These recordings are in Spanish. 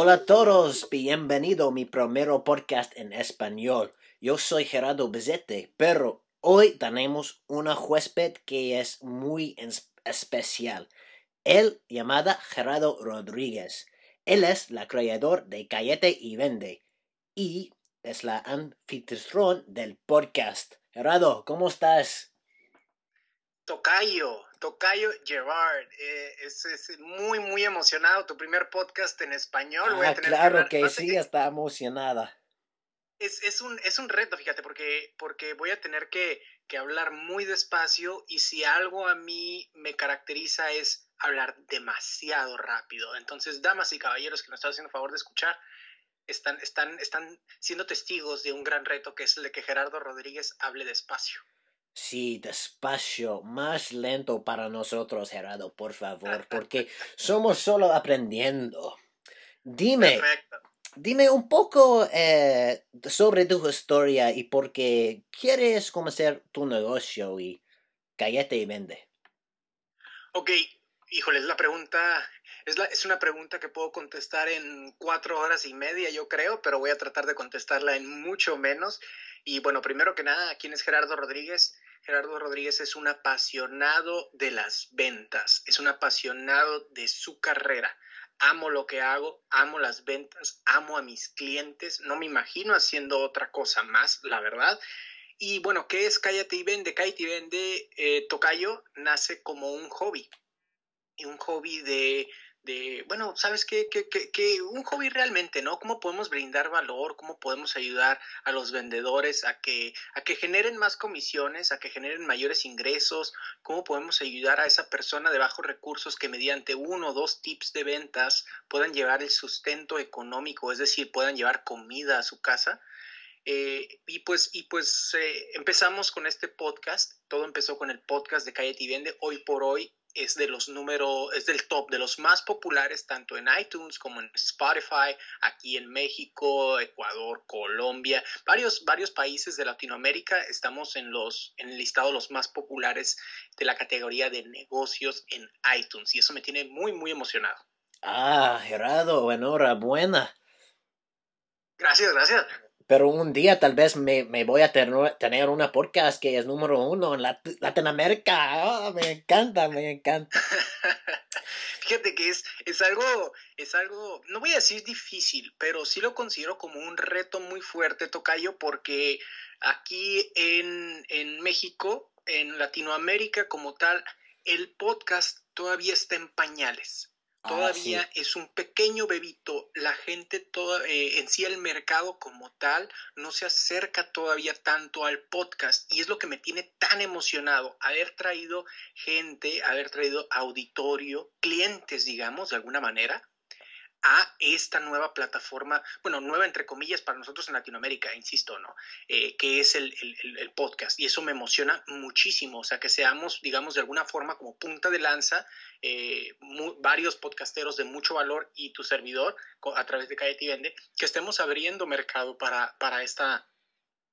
Hola a todos, bienvenido a mi primer podcast en español. Yo soy Gerardo Bezete, pero hoy tenemos una huésped que es muy especial. Él llamada Gerardo Rodríguez. Él es la creador de Cayete y Vende y es la anfitrión del podcast. Gerardo, ¿cómo estás? Tocayo, Tocayo Gerard, eh, es, muy, muy emocionado. Tu primer podcast en español. Ah, claro que, sí, está emocionada. Es, es, un, es un reto, fíjate, porque, porque voy a tener que, que hablar muy despacio y si algo a mí me caracteriza es hablar demasiado rápido. Entonces, damas y caballeros que nos están haciendo favor de escuchar, están, están, están siendo testigos de un gran reto que es el de que Gerardo Rodríguez hable despacio. Sí, despacio, más lento para nosotros, Gerardo, por favor, porque somos solo aprendiendo. Dime, dime un poco eh, sobre tu historia y por qué quieres comenzar tu negocio y cállate y vende. Ok, híjole, es la pregunta, es, la, es una pregunta que puedo contestar en cuatro horas y media, yo creo, pero voy a tratar de contestarla en mucho menos. Y bueno, primero que nada, ¿quién es Gerardo Rodríguez? Gerardo Rodríguez es un apasionado de las ventas, es un apasionado de su carrera. Amo lo que hago, amo las ventas, amo a mis clientes, no me imagino haciendo otra cosa más, la verdad. Y bueno, ¿qué es Cállate y Vende? Cállate y Vende, eh, Tocayo, nace como un hobby, un hobby de de, bueno, ¿sabes qué? Que, que, un hobby realmente, ¿no? ¿Cómo podemos brindar valor? ¿Cómo podemos ayudar a los vendedores a que, a que generen más comisiones, a que generen mayores ingresos? ¿Cómo podemos ayudar a esa persona de bajos recursos que mediante uno o dos tips de ventas puedan llevar el sustento económico, es decir, puedan llevar comida a su casa? Eh, y pues, y pues eh, empezamos con este podcast. Todo empezó con el podcast de Calle Vende. Hoy por hoy es de los números, es del top, de los más populares tanto en iTunes como en Spotify, aquí en México, Ecuador, Colombia, varios, varios países de Latinoamérica estamos en los, en el listado de los más populares de la categoría de negocios en iTunes y eso me tiene muy, muy emocionado. Ah, Gerardo, enhorabuena. Gracias, gracias pero un día tal vez me, me voy a tener una podcast que es número uno en Latinoamérica. Ah, me encanta, me encanta. Fíjate que es, es algo, es algo, no voy a decir difícil, pero sí lo considero como un reto muy fuerte, Tocayo, porque aquí en, en México, en Latinoamérica como tal, el podcast todavía está en pañales. Ah, todavía es un pequeño bebito. La gente toda, eh, en sí, el mercado como tal, no se acerca todavía tanto al podcast. Y es lo que me tiene tan emocionado, haber traído gente, haber traído auditorio, clientes, digamos, de alguna manera, a esta nueva plataforma, bueno, nueva entre comillas para nosotros en Latinoamérica, insisto, ¿no? Eh, que es el, podcast. Y eso me emociona muchísimo, o sea, que seamos, digamos, de alguna forma como punta de lanza, eh, varios podcasteros de mucho valor y tu servidor a través de Calle Vende, que estemos abriendo mercado para, para, esta,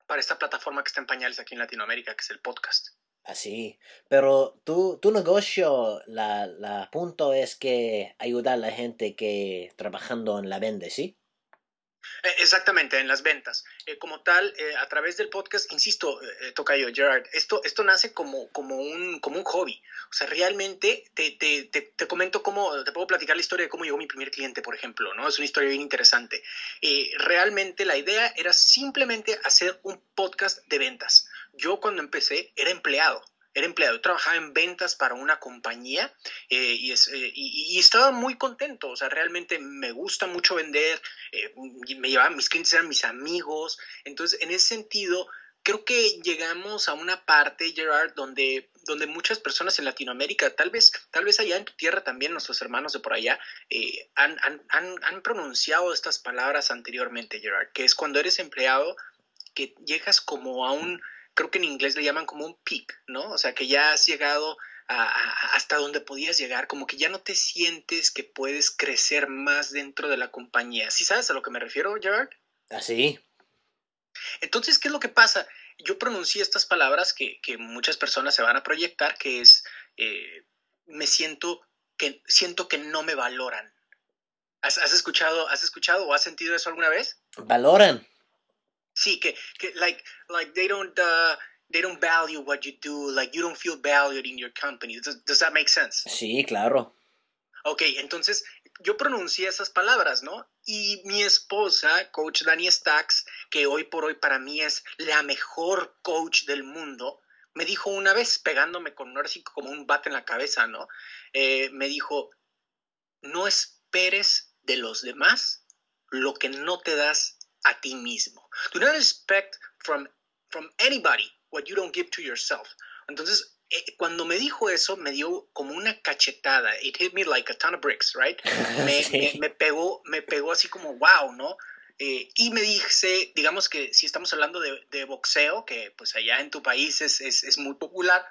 para esta plataforma que está en pañales aquí en Latinoamérica, que es el podcast. Así. Pero tu, tu negocio, la, la punto es que ayuda a la gente que trabajando en la vende, ¿sí? Eh, exactamente, en las ventas. Eh, como tal, eh, a través del podcast, insisto, toca yo, Gerard, esto, esto nace como, como, un, como un hobby. O sea, realmente te, te, te, te, comento cómo, te puedo platicar la historia de cómo llegó mi primer cliente, por ejemplo, ¿no? Es una historia bien interesante. realmente la idea era simplemente hacer un podcast de ventas. Yo cuando empecé era empleado era empleado, trabajaba en ventas para una compañía eh, y, eh, y, estaba muy contento, o sea, realmente me gusta mucho vender, eh, me llevaban, mis clientes eran mis amigos, entonces en ese sentido creo que llegamos a una parte, Gerard, donde, donde muchas personas en Latinoamérica, tal vez, tal vez allá en tu tierra también, nuestros hermanos de por allá, han, han, han pronunciado estas palabras anteriormente, Gerard, que es cuando eres empleado, que llegas como a un creo que en inglés le llaman como un peak, ¿no? O sea, que ya has llegado hasta donde podías llegar, como que ya no te sientes que puedes crecer más dentro de la compañía. ¿Sí sabes a lo que me refiero, Gerard? Así. Ah, Entonces, ¿qué es lo que pasa? Yo pronuncié estas palabras que, muchas personas se van a proyectar, que es, eh, me siento que, siento que no me valoran. ¿Has, escuchado, ¿Has escuchado o has sentido eso alguna vez? Valoran. Sí, que, que like, like they don't, uh, they don't value what you do, like you don't feel valued in your company. Does, does that make sense? Sí, claro. Ok, entonces yo pronuncié esas palabras, ¿no? Y mi esposa, coach Dani Stacks, que hoy por hoy para mí es la mejor coach del mundo, me dijo una vez, pegándome con un como un bate en la cabeza, ¿no? Eh, me dijo, no esperes de los demás lo que no te das a ti mismo. Do not expect from, from anybody what you don't give to yourself. Entonces, eh, cuando me dijo eso, me dio como una cachetada. It hit me like a ton of bricks, right? Me, pegó, me pegó así como, wow, ¿no? Eh, y me dice, digamos que si estamos hablando de, boxeo, que pues allá en tu país es, es, muy popular,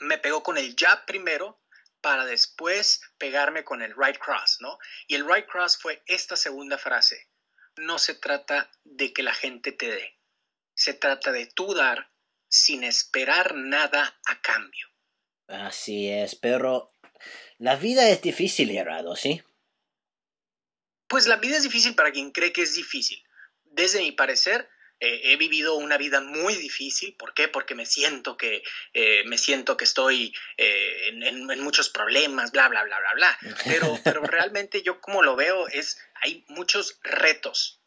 me pegó con el jab primero para después pegarme con el right cross, ¿no? Y el right cross fue esta segunda frase. No se trata de que la gente te dé, se trata de tú dar sin esperar nada a cambio. Así es, pero la vida es difícil, Gerardo, ¿sí? Pues la vida es difícil para quien cree que es difícil. Desde mi parecer, eh, he vivido una vida muy difícil. ¿Por qué? Porque me siento que, eh, me siento que estoy eh, en, muchos problemas, bla, bla, bla, bla, bla. Pero, pero realmente yo como lo veo es, hay muchos retos.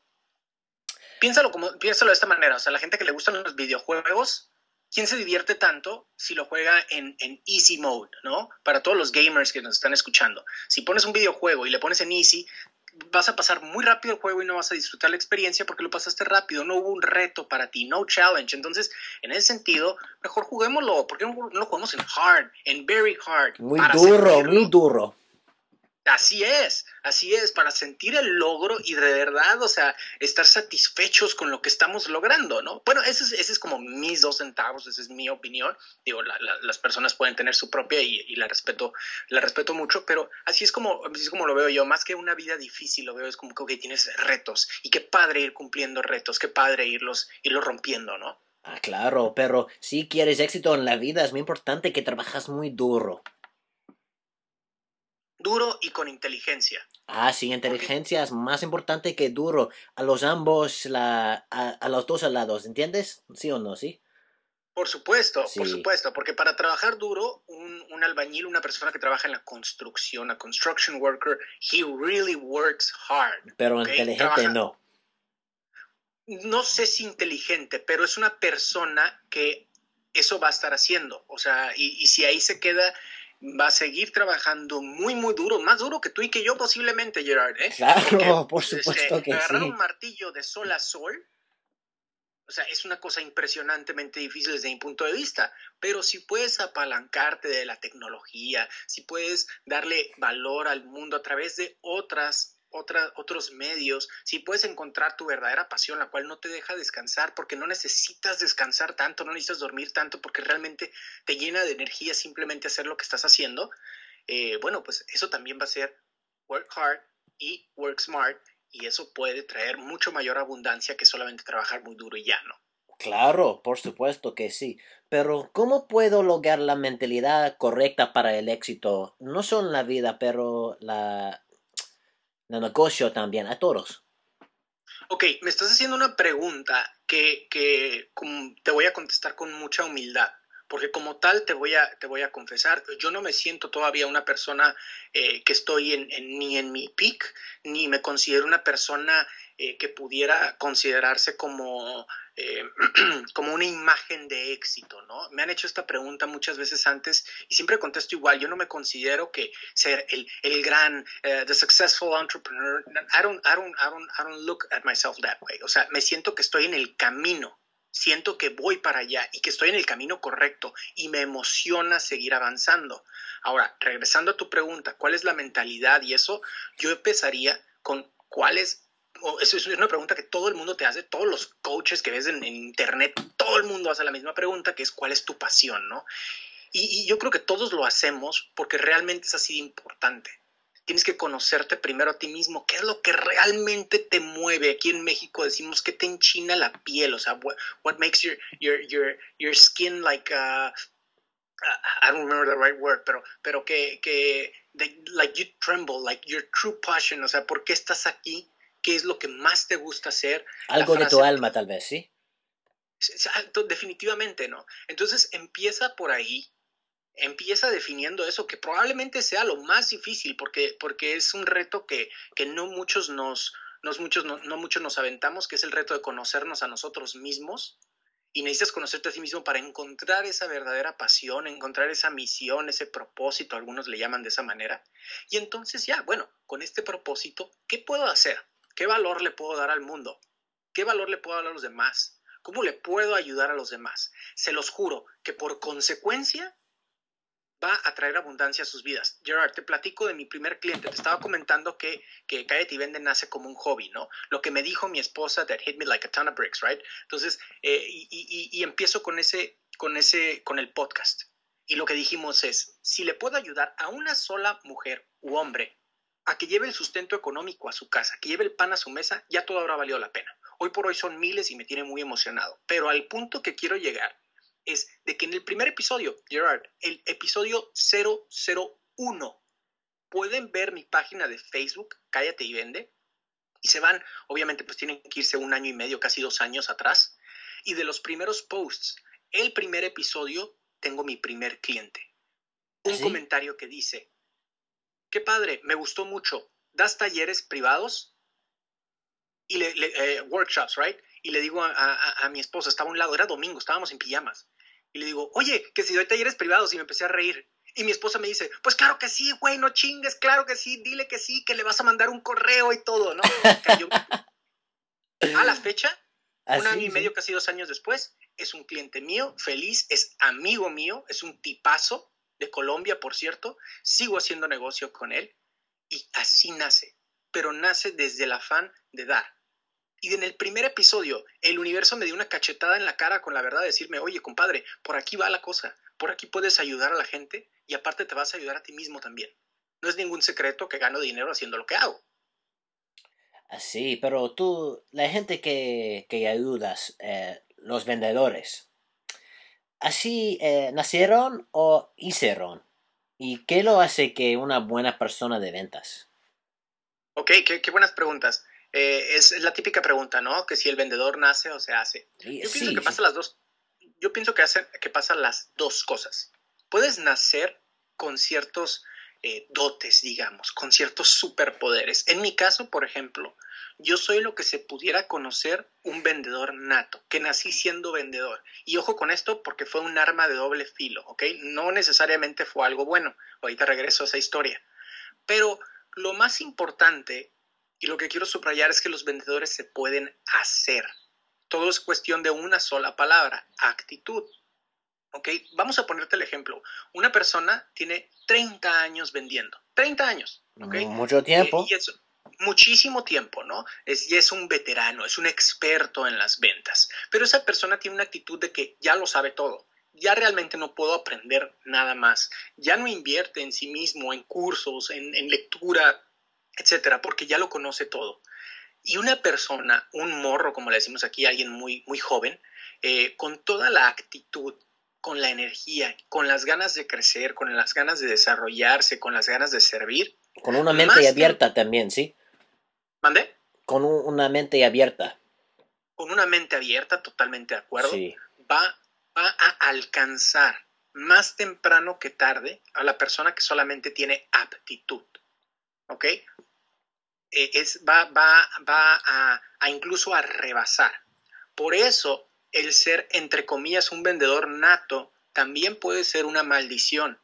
Piénsalo, como, piénsalo de esta manera. O sea, la gente que le gustan los videojuegos, ¿quién se divierte tanto si lo juega en, easy mode, ¿no? Para todos los gamers que nos están escuchando. Si pones un videojuego y le pones en easy, vas a pasar muy rápido el juego y no vas a disfrutar la experiencia porque lo pasaste rápido, no hubo un reto para ti, no challenge. Entonces, en ese sentido, mejor juguémoslo, porque no, lo conocen hard, en very hard. Muy duro, muy duro. Así es, así es, para sentir el logro y de verdad, o sea, estar satisfechos con lo que estamos logrando, ¿no? Bueno, ese es, ese es como mis dos centavos, esa es mi opinión. Digo, las personas pueden tener su propia y, la respeto, la respeto mucho, pero así es como, así es como lo veo yo. Más que una vida difícil, lo veo es como que tienes retos y qué padre ir cumpliendo retos, qué padre irlos, irlos rompiendo, ¿no? Ah, claro, pero si quieres éxito en la vida es muy importante que trabajas muy duro duro y con inteligencia. Ah, sí, inteligencia es más importante que duro. A los ambos, la, a, los dos lados, ¿entiendes? ¿Sí o no? ¿Sí? Por supuesto, por supuesto, porque para trabajar duro, un, un, albañil, una persona que trabaja en la construcción, a construction worker, he really works hard. Pero inteligente no. No sé si inteligente, pero es una persona que eso va a estar haciendo. O sea, y, y si ahí se queda va a seguir trabajando muy, muy duro, más duro que tú y que yo posiblemente, Gerard. ¿eh? Claro, por este, supuesto que agarrar un martillo de sol a sol, o sea, es una cosa impresionantemente difícil desde mi punto de vista, pero si puedes apalancarte de la tecnología, si puedes darle valor al mundo a través de otras otros medios, si puedes encontrar tu verdadera pasión, la cual no te deja descansar, porque no necesitas descansar tanto, no necesitas dormir tanto, porque realmente te llena de energía simplemente hacer lo que estás haciendo, eh, bueno, pues eso también va a ser work hard y work smart, y eso puede traer mucho mayor abundancia que solamente trabajar muy duro y ya, ¿no? Claro, por supuesto que sí. Pero ¿cómo puedo lograr la mentalidad correcta para el éxito? No solo en la vida, pero la, el negocio también, a todos. Ok, me estás haciendo una pregunta que, que te voy a contestar con mucha humildad, porque como tal te voy a, te voy a confesar, yo no me siento todavía una persona eh, que estoy en, ni en mi peak, ni me considero una persona eh, que pudiera considerarse como eh, como una imagen de éxito, ¿no? Me han hecho esta pregunta muchas veces antes y siempre contesto igual. Yo no me considero que ser el, el gran, uh, the successful entrepreneur. I don't, I, don't, I, don't, I don't look at myself that way. O sea, me siento que estoy en el camino. Siento que voy para allá y que estoy en el camino correcto y me emociona seguir avanzando. Ahora, regresando a tu pregunta, ¿cuál es la mentalidad? Y eso, yo empezaría con cuál es eso es una pregunta que todo el mundo te hace, todos los coaches que ves en, internet, todo el mundo hace la misma pregunta, que es cuál es tu pasión, ¿no? Y, yo creo que todos lo hacemos porque realmente es así de importante. Tienes que conocerte primero a ti mismo, qué es lo que realmente te mueve. Aquí en México decimos que te enchina la piel, o sea, what, makes your, your, your, your skin like, uh, I don't remember the right word, pero, pero que, que like you tremble, like your true passion, o sea, ¿por qué estás aquí? ¿Qué es lo que más te gusta hacer? Algo de tu alma, tal vez, ¿sí? Definitivamente, ¿no? Entonces empieza por ahí, empieza definiendo eso, que probablemente sea lo más difícil, porque, porque es un reto que, que no muchos nos, no muchos, no, no muchos nos aventamos, que es el reto de conocernos a nosotros mismos y necesitas conocerte a ti mismo para encontrar esa verdadera pasión, encontrar esa misión, ese propósito, algunos le llaman de esa manera. Y entonces ya, bueno, con este propósito, ¿qué puedo hacer? ¿Qué valor le puedo dar al mundo? ¿Qué valor le puedo dar a los demás? ¿Cómo le puedo ayudar a los demás? Se los juro que por consecuencia va a traer abundancia a sus vidas. Gerard, te platico de mi primer cliente. Te estaba comentando que, que Cállate y Vende nace como un hobby, ¿no? Lo que me dijo mi esposa, that hit me like a ton of bricks, right? Entonces, eh, y, y, y, empiezo con ese, con ese, con el podcast. Y lo que dijimos es, si le puedo ayudar a una sola mujer u hombre a que lleve el sustento económico a su casa, que lleve el pan a su mesa, ya todo habrá valido la pena. Hoy por hoy son miles y me tiene muy emocionado. Pero al punto que quiero llegar es de que en el primer episodio, Gerard, el episodio 001, pueden ver mi página de Facebook, Cállate y Vende, y se van, obviamente pues tienen que irse un año y medio, casi dos años atrás, y de los primeros posts, el primer episodio, tengo mi primer cliente. Un ¿Ah, comentario que dice, qué padre, me gustó mucho, ¿das talleres privados? Y le, eh, workshops, right? Y le digo a, a, mi esposa, estaba a un lado, era domingo, estábamos en pijamas. Y le digo, oye, que si doy talleres privados y me empecé a reír. Y mi esposa me dice, pues claro que sí, güey, no chingues, claro que sí, dile que sí, que le vas a mandar un correo y todo, ¿no? a la fecha, un año y medio, casi dos años después, es un cliente mío, feliz, es amigo mío, es un tipazo de Colombia, por cierto, sigo haciendo negocio con él y así nace, pero nace desde el afán de dar. Y en el primer episodio, el universo me dio una cachetada en la cara con la verdad de decirme, oye, compadre, por aquí va la cosa, por aquí puedes ayudar a la gente y aparte te vas a ayudar a ti mismo también. No es ningún secreto que gano dinero haciendo lo que hago. Sí, pero tú, la gente que, que ayudas, eh, los vendedores, ¿así eh, nacieron o hicieron? ¿Y qué lo hace que una buena persona de ventas? Ok, qué, qué buenas preguntas. Eh, es, la típica pregunta, ¿no? Que si el vendedor nace o se hace. Yo pienso que pasa las dos. Yo pienso que, hace, que pasan las dos cosas. Puedes nacer con ciertos eh, dotes, digamos, con ciertos superpoderes. En mi caso, por ejemplo, yo soy lo que se pudiera conocer un vendedor nato, que nací siendo vendedor. Y ojo con esto porque fue un arma de doble filo, ¿ok? No necesariamente fue algo bueno. Ahorita regreso a esa historia. Pero lo más importante y lo que quiero subrayar es que los vendedores se pueden hacer. Todo es cuestión de una sola palabra, actitud. ¿Ok? Vamos a ponerte el ejemplo. Una persona tiene 30 años vendiendo. 30 años. ¿Ok? Mucho tiempo. Y, es muchísimo tiempo, ¿no? Es, y es un veterano, es un experto en las ventas. Pero esa persona tiene una actitud de que ya lo sabe todo. Ya realmente no puedo aprender nada más. Ya no invierte en sí mismo, en cursos, en, en lectura, etcétera, porque ya lo conoce todo. Y una persona, un morro, como le decimos aquí, alguien muy, muy joven, eh, con toda la actitud, con la energía, con las ganas de crecer, con las ganas de desarrollarse, con las ganas de servir. Con una mente abierta también, ¿sí? ¿Mande? Con una mente abierta. Con una mente abierta, totalmente de acuerdo. Va, va a alcanzar más temprano que tarde a la persona que solamente tiene aptitud. ¿Ok? Eh, es, va, va, va a, a incluso a rebasar. Por eso, el ser, entre comillas, un vendedor nato también puede ser una maldición,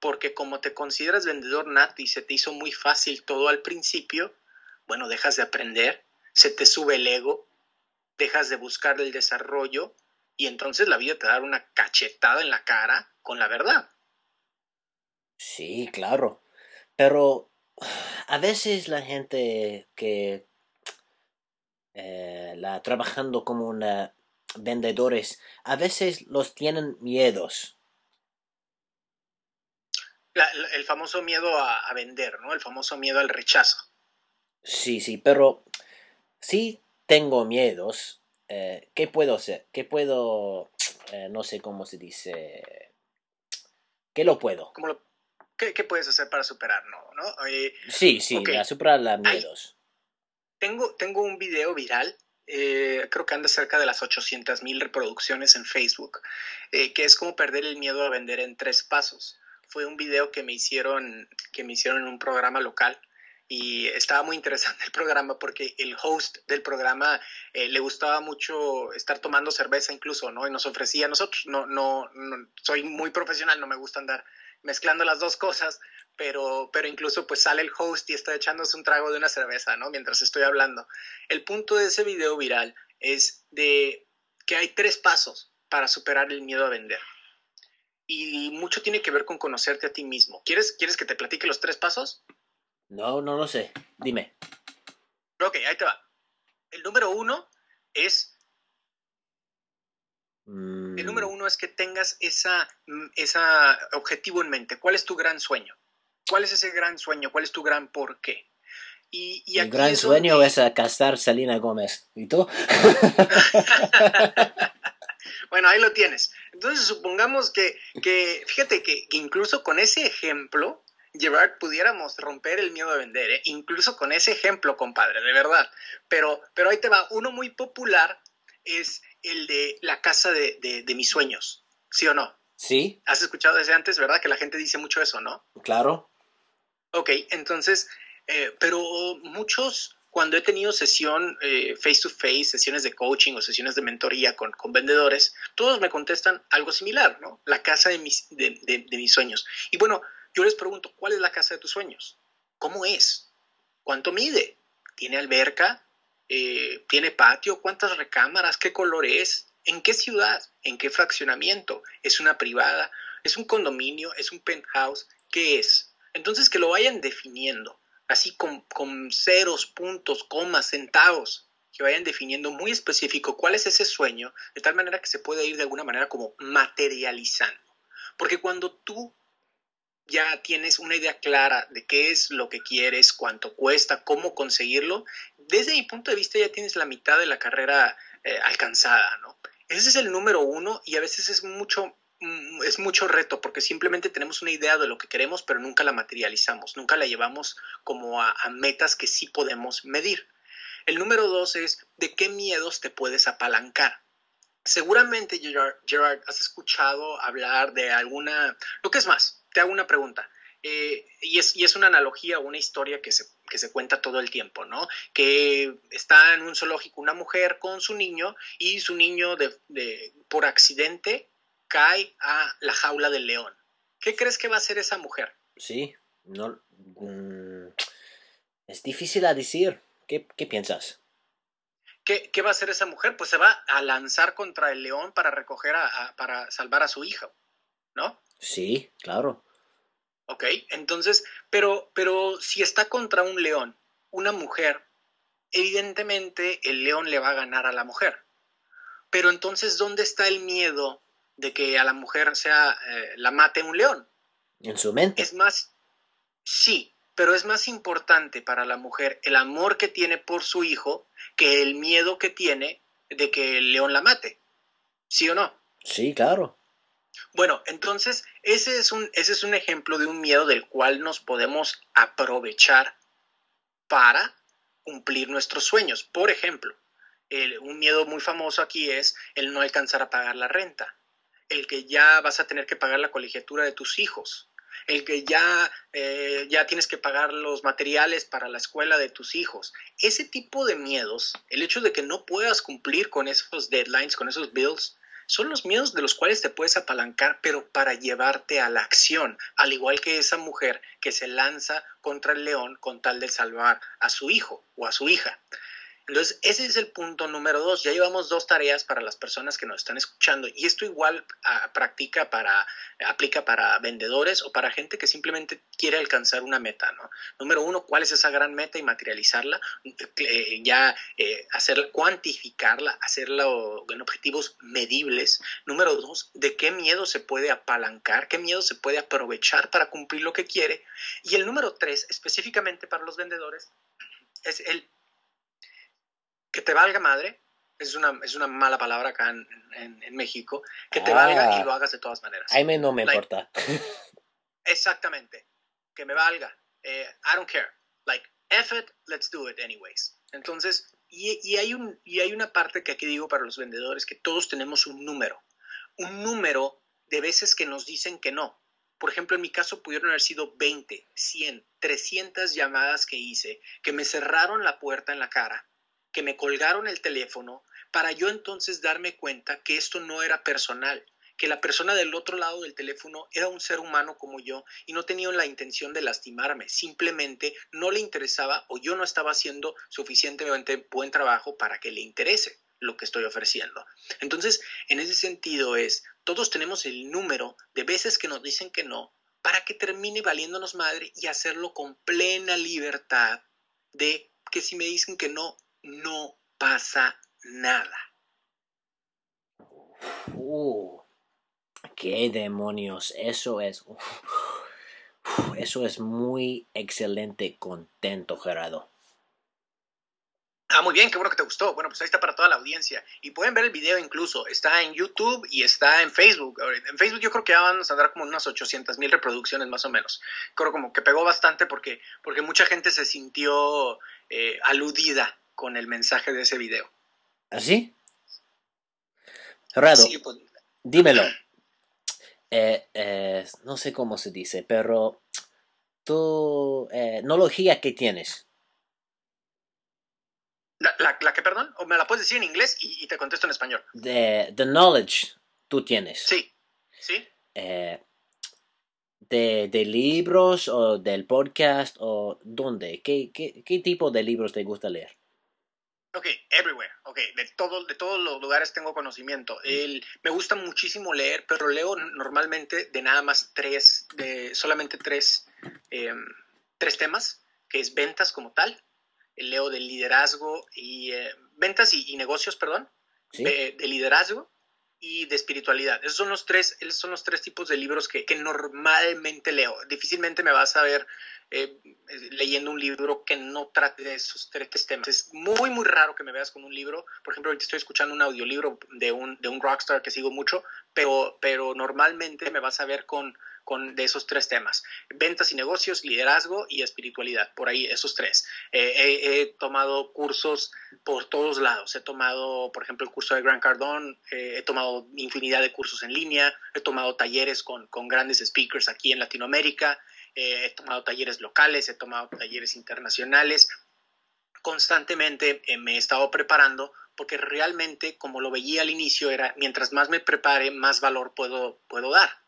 porque como te consideras vendedor nato y se te hizo muy fácil todo al principio, bueno, dejas de aprender, se te sube el ego, dejas de buscar el desarrollo y entonces la vida te da una cachetada en la cara con la verdad. Sí, claro. Pero a veces la gente que eh, la trabajando como una vendedores, a veces los tienen miedos. El famoso miedo a, vender, ¿no? El famoso miedo al rechazo. Sí, sí, pero si tengo miedos. Eh, ¿Qué puedo hacer? ¿Qué puedo, eh, no sé cómo se dice, ¿Qué lo puedo? qué, puedes hacer para superarlo? ¿no? Eh, sí, sí, para superar los miedos. tengo, tengo un video viral eh, creo que anda cerca de las 800 mil reproducciones en Facebook, eh, que es como perder el miedo a vender en tres pasos. Fue un video que me hicieron, que me hicieron en un programa local y estaba muy interesante el programa porque el host del programa eh, le gustaba mucho estar tomando cerveza incluso, ¿no? Y nos ofrecía, nosotros no, no, no, soy muy profesional, no me gusta andar mezclando las dos cosas, pero, pero incluso pues sale el host y está echándose un trago de una cerveza, ¿no? Mientras estoy hablando. El punto de ese video viral es de que hay tres pasos para superar el miedo a vender. Y mucho tiene que ver con conocerte a ti mismo. ¿Quieres, ¿Quieres que te platique los tres pasos? No, no lo sé. Dime. Ok, ahí te va. El número uno es el número mm. uno es que tengas esa, mm, esa objetivo en mente. ¿Cuál es tu gran sueño? ¿Cuál es ese gran sueño? ¿Cuál es tu gran por qué? Y, y El gran sueño es a casar Salina Gómez. ¿Y tú? bueno, ahí lo tienes. Entonces, supongamos que, que fíjate que, incluso con ese ejemplo, Gerard, pudiéramos romper el miedo de vender, ¿eh? incluso con ese ejemplo, compadre, de verdad. Pero, pero ahí te va, uno muy popular es el de la casa de, de, mis sueños, ¿sí o no? Sí. ¿Has escuchado desde antes, verdad? Que la gente dice mucho eso, ¿no? Claro. Ok, entonces, eh, pero muchos, cuando he tenido sesión face to face, sesiones de coaching o sesiones de mentoría con, con, vendedores, todos me contestan algo similar, ¿no? La casa de mis, de, de mis sueños. Y bueno, yo les pregunto, ¿cuál es la casa de tus sueños? ¿Cómo es? ¿Cuánto mide? ¿Tiene alberca? Eh, tiene patio, cuántas recámaras, qué color es, en qué ciudad, en qué fraccionamiento, es una privada, es un condominio, es un penthouse, qué es. Entonces que lo vayan definiendo, así con, con ceros, puntos, comas, centavos, que vayan definiendo muy específico cuál es ese sueño, de tal manera que se pueda ir de alguna manera como materializando. Porque cuando tú ya tienes una idea clara de qué es lo que quieres, cuánto cuesta, cómo conseguirlo, desde mi punto de vista ya tienes la mitad de la carrera eh, alcanzada, ¿no? Ese es el número uno y a veces es mucho, es mucho reto porque simplemente tenemos una idea de lo que queremos pero nunca la materializamos, nunca la llevamos como a, metas que sí podemos medir. El número dos es de qué miedos te puedes apalancar. Seguramente, Gerard, has escuchado hablar de alguna, lo que es más, te hago una pregunta. Eh, y, es, y, es, una analogía, una historia que se, que se, cuenta todo el tiempo, ¿no? Que está en un zoológico una mujer con su niño y su niño de, por accidente cae a la jaula del león. ¿Qué crees que va a hacer esa mujer? Sí, no, mm, es difícil a decir. ¿Qué, qué piensas? ¿Qué, ¿Qué, va a hacer esa mujer? Pues se va a lanzar contra el león para recoger a, para salvar a su hijo, ¿no? Sí, claro. ¿ok? Entonces, pero, pero si está contra un león, una mujer, evidentemente el león le va a ganar a la mujer. Pero entonces, ¿dónde está el miedo de que a la mujer sea eh, la mate un león? En su mente. Es más, sí, pero es más importante para la mujer el amor que tiene por su hijo que el miedo que tiene de que el león la mate. ¿Sí o no? Sí, claro. Bueno, entonces ese es, un, ese es un ejemplo de un miedo del cual nos podemos aprovechar para cumplir nuestros sueños. Por ejemplo, un miedo muy famoso aquí es el no alcanzar a pagar la renta, el que ya vas a tener que pagar la colegiatura de tus hijos, el que ya, eh, ya tienes que pagar los materiales para la escuela de tus hijos. Ese tipo de miedos, el hecho de que no puedas cumplir con esos deadlines, con esos bills, son los miedos de los cuales te puedes apalancar, pero para llevarte a la acción, al igual que esa mujer que se lanza contra el león con tal de salvar a su hijo o a su hija. Entonces, ese es el punto número dos. Ya llevamos dos tareas para las personas que nos están escuchando y esto igual ah, practica para, aplica para vendedores o para gente que simplemente quiere alcanzar una meta, ¿no? Número uno, ¿cuál es esa gran meta y materializarla? Eh, ya eh, hacerla, cuantificarla, hacerla en objetivos medibles. Número dos, ¿de qué miedo se puede apalancar? ¿Qué miedo se puede aprovechar para cumplir lo que quiere? Y el número tres, específicamente para los vendedores, es el que te valga madre, es una, es una mala palabra acá en, en, México, que te valga y ah. lo hagas de todas maneras. A mí no me importa. Exactamente. Que me valga. Eh, I don't care. Like, F it, let's do it anyways. Entonces, y, y, hay un, y hay una parte que aquí digo para los vendedores, que todos tenemos un número. Un número de veces que nos dicen que no. Por ejemplo, en mi caso pudieron haber sido 20, 100, 300 llamadas que hice, que me cerraron la puerta en la cara, que me colgaron el teléfono, para yo entonces darme cuenta que esto no era personal, que la persona del otro lado del teléfono era un ser humano como yo y no tenía la intención de lastimarme, simplemente no le interesaba o yo no estaba haciendo suficientemente buen trabajo para que le interese lo que estoy ofreciendo. Entonces, en ese sentido es, todos tenemos el número de veces que nos dicen que no para que termine valiéndonos madre y hacerlo con plena libertad de que si me dicen que no, no pasa nada. Uh, qué demonios, eso es... eso es muy excelente contento, Gerardo. Ah, muy bien, qué bueno que te gustó. Bueno, pues ahí está para toda la audiencia. Y pueden ver el video incluso. Está en YouTube y está en Facebook. En Facebook yo creo que ya van a dar como unas 800 mil reproducciones más o menos. Creo como que pegó bastante porque, porque mucha gente se sintió eh, aludida con el mensaje de ese video. ¿Así? ¿Ah, sí, pues, dímelo. Eh, eh, no sé cómo se dice, pero tu tecnología que tienes. La, la, que, perdón? ¿O me la puedes decir en inglés y, te contesto en español? The, the, knowledge tú tienes. Sí, sí. Eh, de, de, libros o del podcast o dónde? ¿Qué, qué, qué tipo de libros te gusta leer? Ok, everywhere. Ok, de, todo, de todos los lugares tengo conocimiento. El, me gusta muchísimo leer, pero leo normalmente de nada más tres, de solamente tres, em, tres temas, que es ventas como tal, leo de liderazgo y eh, ventas y, negocios, perdón, de, liderazgo y de espiritualidad. Esos son los tres, esos son los tres tipos de libros que, que normalmente leo. Difícilmente me vas a ver eh, leyendo un libro que no trate de esos tres temas. Es muy, muy raro que me veas con un libro. Por ejemplo, ahorita estoy escuchando un audiolibro de un, de un rockstar que sigo mucho, pero, pero normalmente me vas a ver con con, de esos tres temas, ventas y negocios, liderazgo y espiritualidad, por ahí esos tres. Eh, he, tomado cursos por todos lados, he tomado, por ejemplo, el curso de Grant Cardone, eh, he tomado infinidad de cursos en línea, he tomado talleres con, con grandes speakers aquí en Latinoamérica, eh, he tomado talleres locales, he tomado talleres internacionales, constantemente me he estado preparando porque realmente, como lo veía al inicio, era mientras más me prepare, más valor puedo, puedo dar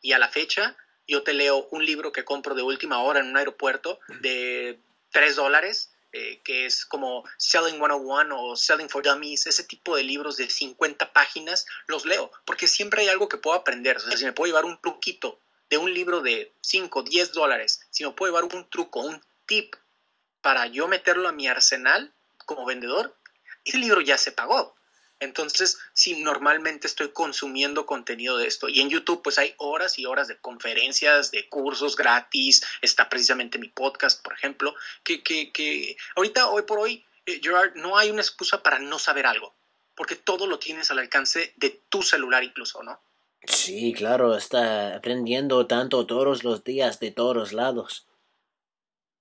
y a la fecha yo te leo un libro que compro de última hora en un aeropuerto de 3 dólares, eh, que es como Selling 101 o Selling for Dummies, ese tipo de libros de 50 páginas, los leo, porque siempre hay algo que puedo aprender. O sea, si me puedo llevar un truquito de un libro de 5, 10 dólares, si me puedo llevar un truco, un tip para yo meterlo a mi arsenal como vendedor, ese libro ya se pagó. Entonces, si normalmente estoy consumiendo contenido de esto y en YouTube pues hay horas y horas de conferencias, de cursos gratis, está precisamente mi podcast, por ejemplo, que, que, que ahorita, hoy por hoy, eh, Gerard, no hay una excusa para no saber algo, porque todo lo tienes al alcance de tu celular incluso, ¿no? Sí, claro, está aprendiendo tanto todos los días de todos lados.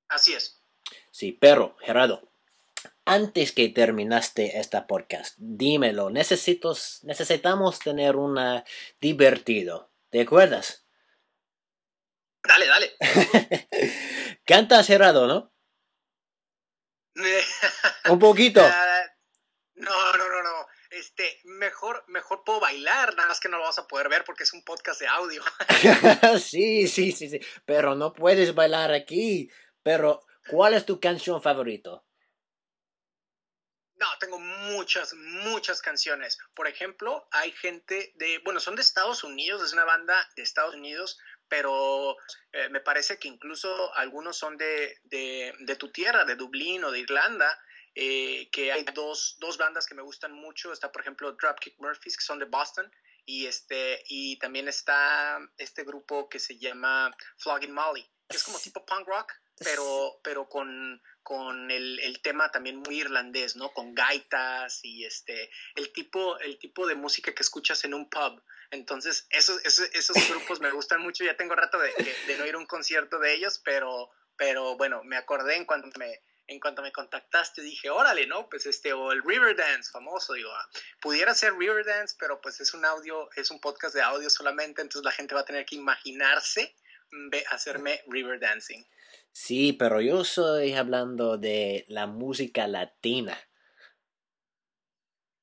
Así es. Sí, pero, Gerardo, antes que terminaste esta podcast, dímelo, necesito, necesitamos tener una divertido. ¿Te acuerdas? Dale, dale. Canta cerrado, ¿no? Un poquito. Ah, no, no, no, no. Este, mejor, mejor puedo bailar, nada más que no lo vas a poder ver porque es un podcast de audio. sí, sí, sí, sí. Pero no puedes bailar aquí. Pero, ¿cuál es tu canción favorito? Tengo muchas, muchas canciones. Por ejemplo, hay gente de, bueno, son de Estados Unidos, es una banda de Estados Unidos, pero eh, me parece que incluso algunos son de, de, tu tierra, de Dublín o de Irlanda, eh, que hay dos, dos, bandas que me gustan mucho. Está, por ejemplo, Dropkick Murphys, que son de Boston, y, este, y también está este grupo que se llama Flogging Molly, que es como tipo punk rock, pero, pero con, con el, el, tema también muy irlandés, ¿no? Con gaitas y este, el tipo, el tipo de música que escuchas en un pub. Entonces, esos, esos, esos grupos me gustan mucho. Ya tengo rato de, de, no ir a un concierto de ellos, pero, pero bueno, me acordé en cuanto me, en cuanto me contactaste, dije, órale, ¿no? Pues este, o el Riverdance, famoso, digo, ah, pudiera ser Riverdance, pero pues es un audio, es un podcast de audio solamente, entonces la gente va a tener que imaginarse ve, hacerme Riverdancing. Sí, pero yo estoy hablando de la música latina.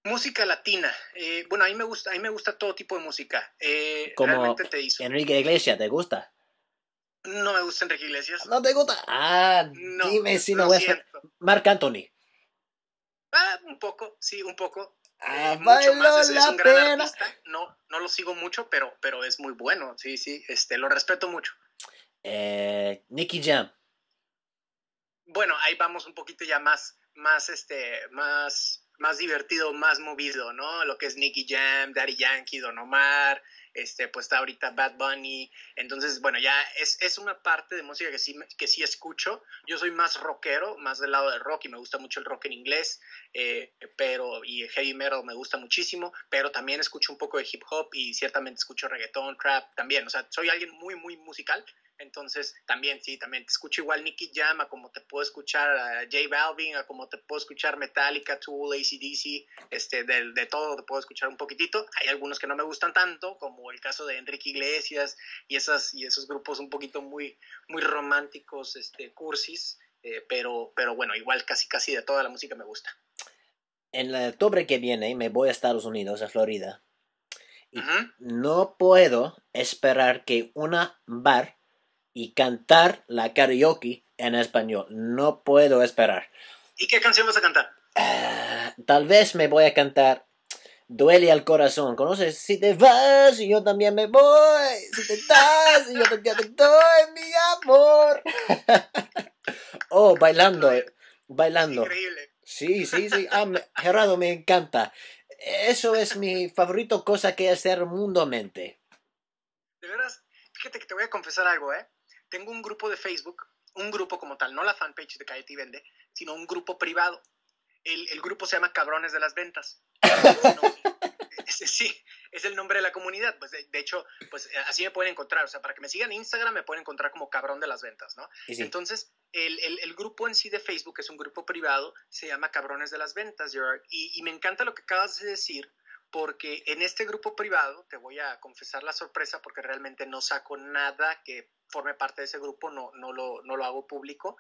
Música latina. Eh, bueno, a mí me gusta, a mí me gusta todo tipo de música. Eh, Como Enrique Iglesias, ¿te gusta? No me gusta Enrique Iglesias. ¿No te gusta? Ah, dime si no es Marc Anthony. Ah, un poco, sí, un poco. Ah, eh, la pena. No, no lo sigo mucho, pero, pero es muy bueno. Sí, sí, este, lo respeto mucho. Eh, Nicky Jam. Bueno, ahí vamos un poquito ya más, más, este, más más divertido, más movido, ¿no? Lo que es Nicky Jam, Daddy Yankee, Don Omar, este, pues está ahorita Bad Bunny. Entonces, bueno, ya es, es, una parte de música que sí, que sí escucho. Yo soy más rockero, más del lado del rock y me gusta mucho el rock en inglés, eh, pero, y heavy metal me gusta muchísimo, pero también escucho un poco de hip hop y ciertamente escucho reggaetón, trap también. O sea, soy alguien muy, muy musical entonces, también, sí, también te escucho igual Nicky Jam, a como te puedo escuchar a J Balvin, a como te puedo escuchar Metallica, Tool, ACDC, este, de, de todo te puedo escuchar un poquitito. Hay algunos que no me gustan tanto, como el caso de Enrique Iglesias y, esas, y esos grupos un poquito muy, muy románticos, este, cursis, eh, pero, pero bueno, igual casi, casi de toda la música me gusta. En el octubre que viene me voy a Estados Unidos, a Florida. Y No puedo esperar que una bar y cantar la karaoke en español. No puedo esperar. ¿Y qué canción vas a cantar? Ah, tal vez me voy a cantar Duele al corazón. ¿Conoces? Si te vas y yo también me voy. Si te estás y yo también te doy mi amor. oh, bailando. Bailando. increíble. Sí, sí, sí. Ah, Gerardo, me encanta. Eso es mi favorito cosa que hacer mundomente. De veras, fíjate que te voy a confesar algo, ¿eh? tengo un grupo de Facebook, un grupo como tal, no la fanpage de Cállate y Vende, sino un grupo privado. El, el grupo se llama Cabrones de las Ventas. sí, es el nombre de la comunidad. Pues de, hecho, pues eh, así me pueden encontrar. O sea, para que me sigan en Instagram me pueden encontrar como cabrón de las ventas, ¿no? Entonces, el, el, el, grupo en sí de Facebook, que es un grupo privado, se llama Cabrones de las Ventas, Gerard. Y, y me encanta lo que acabas de decir, porque en este grupo privado, te voy a confesar la sorpresa porque realmente no saco nada que forme parte de ese grupo, no, no, lo, no lo hago público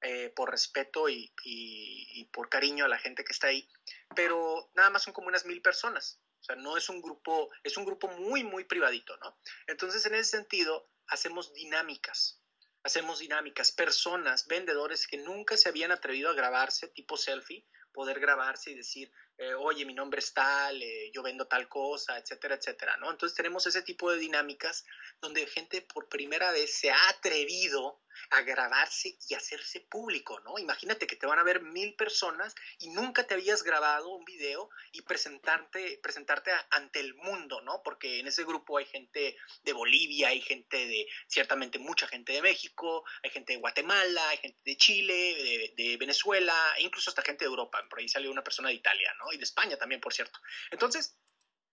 eh, por respeto y, y, por cariño a la gente que está ahí, pero nada más son como unas mil personas, o sea, no es un grupo, es un grupo muy, muy privadito, ¿no? Entonces, en ese sentido, hacemos dinámicas, hacemos dinámicas, personas, vendedores que nunca se habían atrevido a grabarse tipo selfie, poder grabarse y decir, eh, oye, mi nombre es tal, eh, yo vendo tal cosa, etcétera, etcétera, ¿no? Entonces tenemos ese tipo de dinámicas donde gente por primera vez se ha atrevido a grabarse y hacerse público, ¿no? Imagínate que te van a ver mil personas y nunca te habías grabado un video y presentarte, presentarte ante el mundo, ¿no? Porque en ese grupo hay gente de Bolivia, hay gente de, ciertamente mucha gente de México, hay gente de Guatemala, hay gente de Chile, de, de Venezuela, e incluso hasta gente de Europa, por ahí salió una persona de Italia, ¿no? Y de España también, por cierto. Entonces,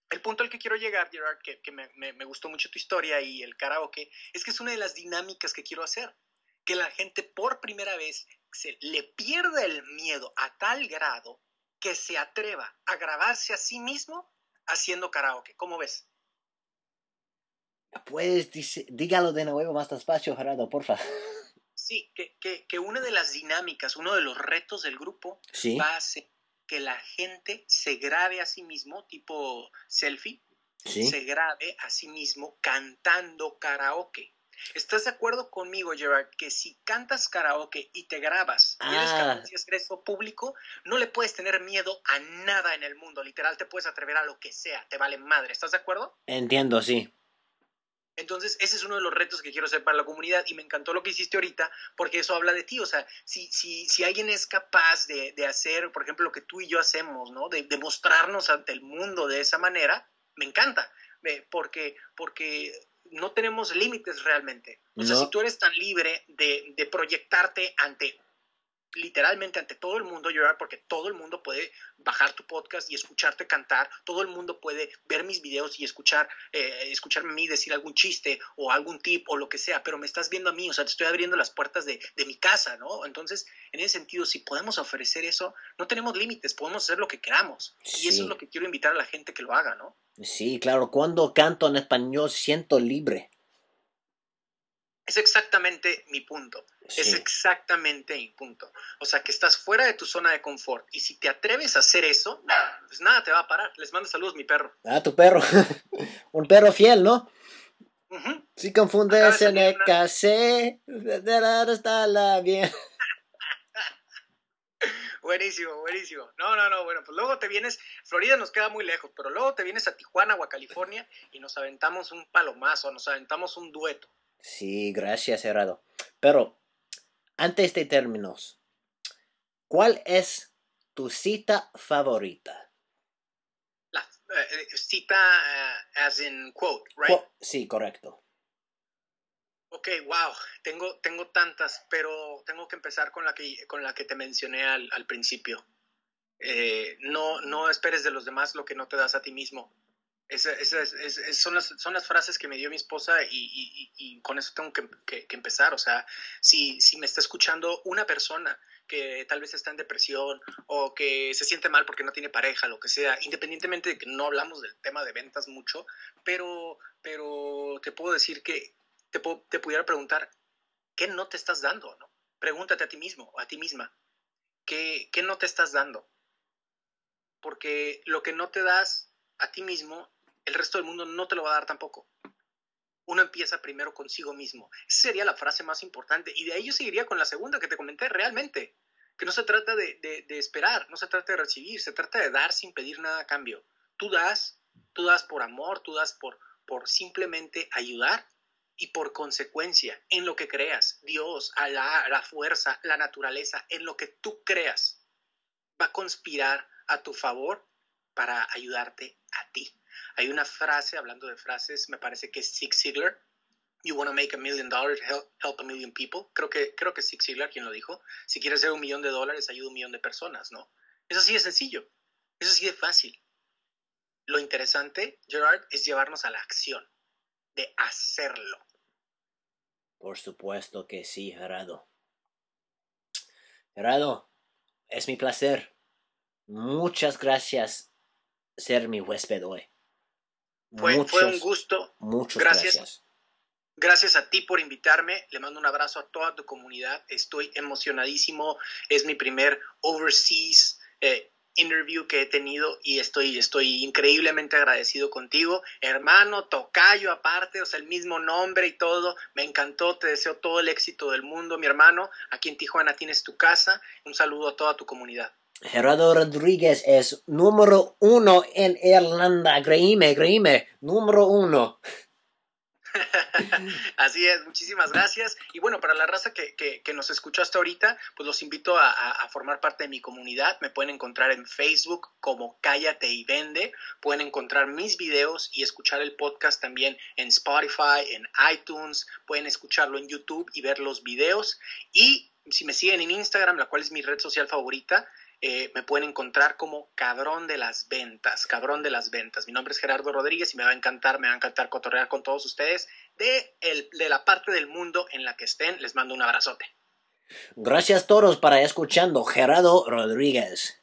el punto al que quiero llegar, Gerard, que, que me, me, me, gustó mucho tu historia y el karaoke, es que es una de las dinámicas que quiero hacer que la gente por primera vez se le pierda el miedo a tal grado que se atreva a grabarse a sí mismo haciendo karaoke. ¿Cómo ves? Puedes, dígalo de nuevo más despacio, Gerardo, porfa. Sí, que, que, que, una de las dinámicas, uno de los retos del grupo va a ser que la gente se grabe a sí mismo, tipo selfie, se grabe a sí mismo cantando karaoke. ¿Estás de acuerdo conmigo, Gerard, que si cantas karaoke y te grabas y eres capaz de hacer eso público, no le puedes tener miedo a nada en el mundo? Literal, te puedes atrever a lo que sea, te vale madre. ¿Estás de acuerdo? Entiendo, sí. Entonces, ese es uno de los retos que quiero hacer para la comunidad y me encantó lo que hiciste ahorita porque eso habla de ti. O sea, si, si, si alguien es capaz de, de hacer, por ejemplo, lo que tú y yo hacemos, ¿no? De, de mostrarnos ante el mundo de esa manera, me encanta. Porque, porque no tenemos límites realmente. O sea, si tú eres tan libre de, proyectarte ante literalmente ante todo el mundo llorar porque todo el mundo puede bajar tu podcast y escucharte cantar, todo el mundo puede ver mis videos y escuchar, eh, escucharme a mí decir algún chiste o algún tip o lo que sea, pero me estás viendo a mí, o sea, te estoy abriendo las puertas de, de mi casa, ¿no? Entonces, en ese sentido, si podemos ofrecer eso, no tenemos límites, podemos hacer lo que queramos. Y eso es lo que quiero invitar a la gente que lo haga, ¿no? Sí, claro, cuando canto en español siento libre. Es exactamente mi punto. Es exactamente mi punto. O sea, que estás fuera de tu zona de confort. Y si te atreves a hacer eso, pues nada te va a parar. Les mando saludos, mi perro. Ah, tu perro. Un perro fiel, ¿no? Si confundes en el casé, está la bien. buenísimo, buenísimo. No, no, no, bueno, pues luego te vienes, Florida nos queda muy lejos, pero luego te vienes a Tijuana o a California y nos aventamos un palomazo, nos aventamos un dueto. Sí, gracias, Herado. Pero, antes de términos, ¿cuál es tu cita favorita? La eh, eh, cita uh, as in quote, right? sí, correcto. Ok, wow, tengo, tengo tantas, pero tengo que empezar con la que, con la que te mencioné al, al principio. Eh, no, no esperes de los demás lo que no te das a ti mismo. Esa, son, las, son las frases que me dio mi esposa y, con eso tengo que, empezar. O sea, si, me está escuchando una persona que tal vez está en depresión o que se siente mal porque no tiene pareja, lo que sea, independientemente de que no hablamos del tema de ventas mucho, pero, te puedo decir que te, pudiera preguntar, ¿qué no te estás dando? ¿no? Pregúntate a ti mismo, a ti misma, ¿qué, ¿qué no te estás dando? Porque lo que no te das a ti mismo el resto del mundo no te lo va a dar tampoco. Uno empieza primero consigo mismo. Esa sería la frase más importante. Y de ahí yo seguiría con la segunda que te comenté, realmente. Que no se trata de, esperar, no se trata de recibir, se trata de dar sin pedir nada a cambio. Tú das, tú das por amor, tú das por, por simplemente ayudar y por consecuencia en lo que creas. Dios, Alá, la fuerza, la naturaleza, en lo que tú creas, va a conspirar a tu favor para ayudarte a ti. Hay una frase, hablando de frases, me parece que es Zig Ziglar. You want to make a million dollars, help, help a million people. Creo que, creo que Zig Ziglar quien lo dijo. Si quieres hacer un millón de dólares, ayuda a un millón de personas, ¿no? Es así de sencillo. Es así de fácil. Lo interesante, Gerard, es llevarnos a la acción, de hacerlo. Por supuesto que sí, Gerardo. Gerardo, es mi placer. Muchas gracias ser mi huésped hoy. Fue, un gusto. Muchas gracias. gracias. a ti por invitarme. Le mando un abrazo a toda tu comunidad. Estoy emocionadísimo. Es mi primer overseas eh, interview que he tenido y estoy, estoy increíblemente agradecido contigo. Hermano, tocayo aparte, o sea, el mismo nombre y todo. Me encantó. Te deseo todo el éxito del mundo, mi hermano. Aquí en Tijuana tienes tu casa. Un saludo a toda tu comunidad. Gerardo Rodríguez es número uno en Irlanda. Creíme, creíme, número uno. Así es, muchísimas gracias. Y bueno, para la raza que, que, nos escuchó hasta ahorita, pues los invito a, a, formar parte de mi comunidad. Me pueden encontrar en Facebook como Cállate y Vende. Pueden encontrar mis videos y escuchar el podcast también en Spotify, en iTunes. Pueden escucharlo en YouTube y ver los videos. Y si me siguen en Instagram, la cual es mi red social favorita, eh, me pueden encontrar como cabrón de las ventas, cabrón de las ventas. Mi nombre es Gerardo Rodríguez y me va a encantar, me va a encantar cotorrear con todos ustedes de, el, de la parte del mundo en la que estén. Les mando un abrazote. Gracias todos para escuchando Gerardo Rodríguez.